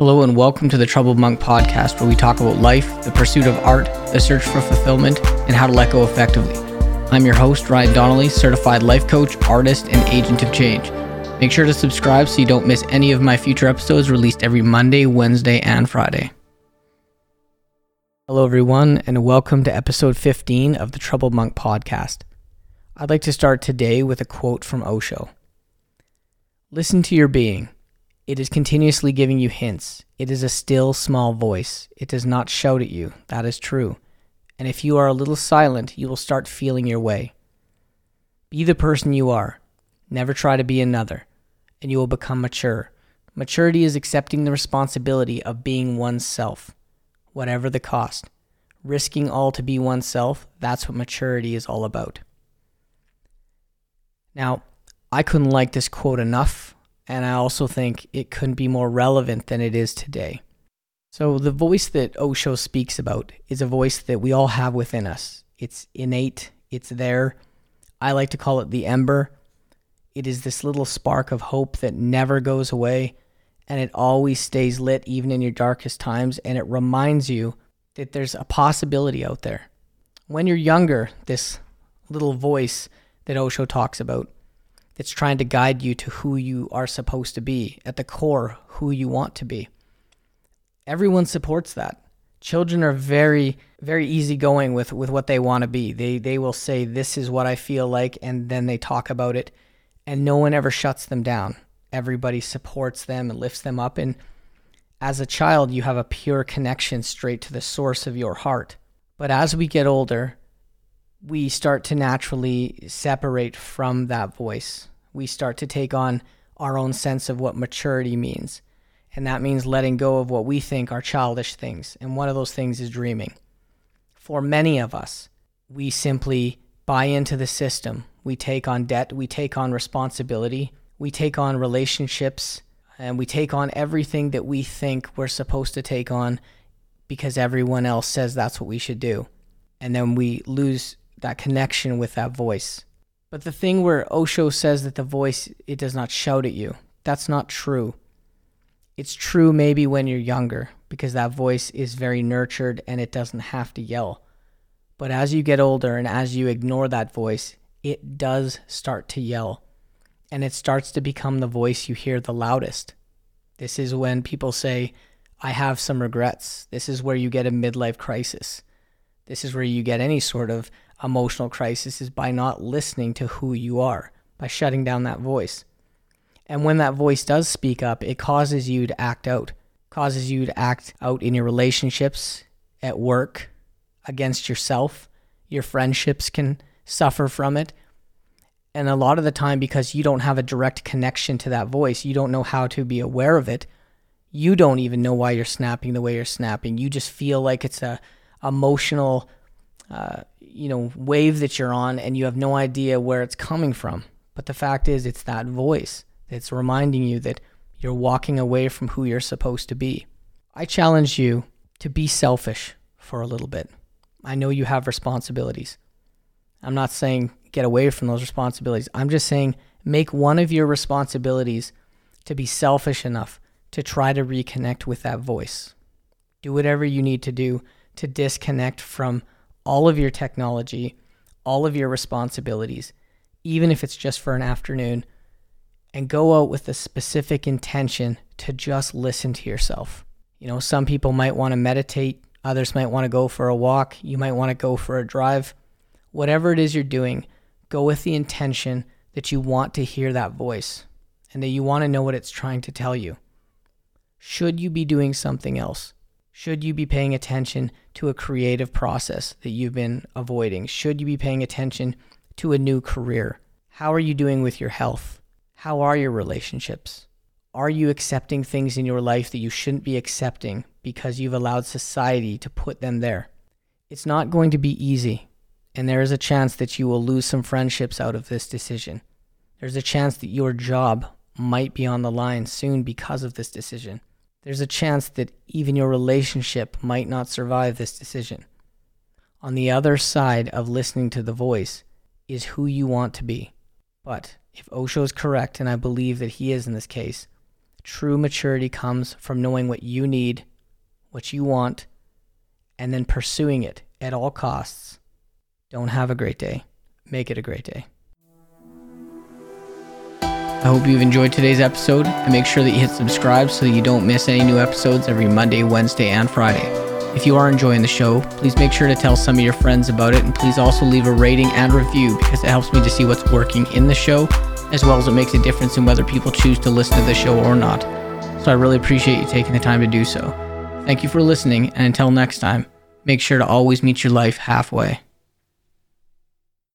Hello, and welcome to the Troubled Monk podcast, where we talk about life, the pursuit of art, the search for fulfillment, and how to let go effectively. I'm your host, Ryan Donnelly, certified life coach, artist, and agent of change. Make sure to subscribe so you don't miss any of my future episodes released every Monday, Wednesday, and Friday. Hello, everyone, and welcome to episode 15 of the Troubled Monk podcast. I'd like to start today with a quote from Osho Listen to your being. It is continuously giving you hints. It is a still, small voice. It does not shout at you. That is true. And if you are a little silent, you will start feeling your way. Be the person you are. Never try to be another, and you will become mature. Maturity is accepting the responsibility of being oneself, whatever the cost. Risking all to be oneself, that's what maturity is all about. Now, I couldn't like this quote enough and I also think it couldn't be more relevant than it is today. So, the voice that Osho speaks about is a voice that we all have within us. It's innate, it's there. I like to call it the ember. It is this little spark of hope that never goes away and it always stays lit even in your darkest times. And it reminds you that there's a possibility out there. When you're younger, this little voice that Osho talks about it's trying to guide you to who you are supposed to be, at the core, who you want to be. Everyone supports that. Children are very, very easygoing with, with what they want to be. They, they will say, This is what I feel like, and then they talk about it, and no one ever shuts them down. Everybody supports them and lifts them up. And as a child, you have a pure connection straight to the source of your heart. But as we get older, we start to naturally separate from that voice we start to take on our own sense of what maturity means. And that means letting go of what we think are childish things. And one of those things is dreaming. For many of us, we simply buy into the system. We take on debt, we take on responsibility, we take on relationships, and we take on everything that we think we're supposed to take on because everyone else says that's what we should do. And then we lose that connection with that voice. But the thing where Osho says that the voice it does not shout at you, that's not true. It's true maybe when you're younger because that voice is very nurtured and it doesn't have to yell. But as you get older and as you ignore that voice, it does start to yell. And it starts to become the voice you hear the loudest. This is when people say, I have some regrets. This is where you get a midlife crisis. This is where you get any sort of emotional crisis is by not listening to who you are, by shutting down that voice. And when that voice does speak up, it causes you to act out, causes you to act out in your relationships, at work, against yourself. Your friendships can suffer from it. And a lot of the time, because you don't have a direct connection to that voice, you don't know how to be aware of it. You don't even know why you're snapping the way you're snapping. You just feel like it's a emotional uh, you know wave that you're on and you have no idea where it's coming from. But the fact is it's that voice that's reminding you that you're walking away from who you're supposed to be. I challenge you to be selfish for a little bit. I know you have responsibilities. I'm not saying get away from those responsibilities. I'm just saying make one of your responsibilities to be selfish enough to try to reconnect with that voice. Do whatever you need to do to disconnect from all of your technology, all of your responsibilities, even if it's just for an afternoon, and go out with a specific intention to just listen to yourself. You know, some people might want to meditate, others might want to go for a walk, you might want to go for a drive. Whatever it is you're doing, go with the intention that you want to hear that voice and that you want to know what it's trying to tell you. Should you be doing something else? Should you be paying attention to a creative process that you've been avoiding? Should you be paying attention to a new career? How are you doing with your health? How are your relationships? Are you accepting things in your life that you shouldn't be accepting because you've allowed society to put them there? It's not going to be easy, and there is a chance that you will lose some friendships out of this decision. There's a chance that your job might be on the line soon because of this decision there's a chance that even your relationship might not survive this decision. On the other side of listening to the voice is who you want to be. But if Osho is correct, and I believe that he is in this case, True maturity comes from knowing what you need, what you want, and then pursuing it at all costs. Don't have a great day. Make it a great day. I hope you've enjoyed today's episode and make sure that you hit subscribe so that you don't miss any new episodes every Monday, Wednesday, and Friday. If you are enjoying the show, please make sure to tell some of your friends about it and please also leave a rating and review because it helps me to see what's working in the show as well as it makes a difference in whether people choose to listen to the show or not. So I really appreciate you taking the time to do so. Thank you for listening, and until next time, make sure to always meet your life halfway.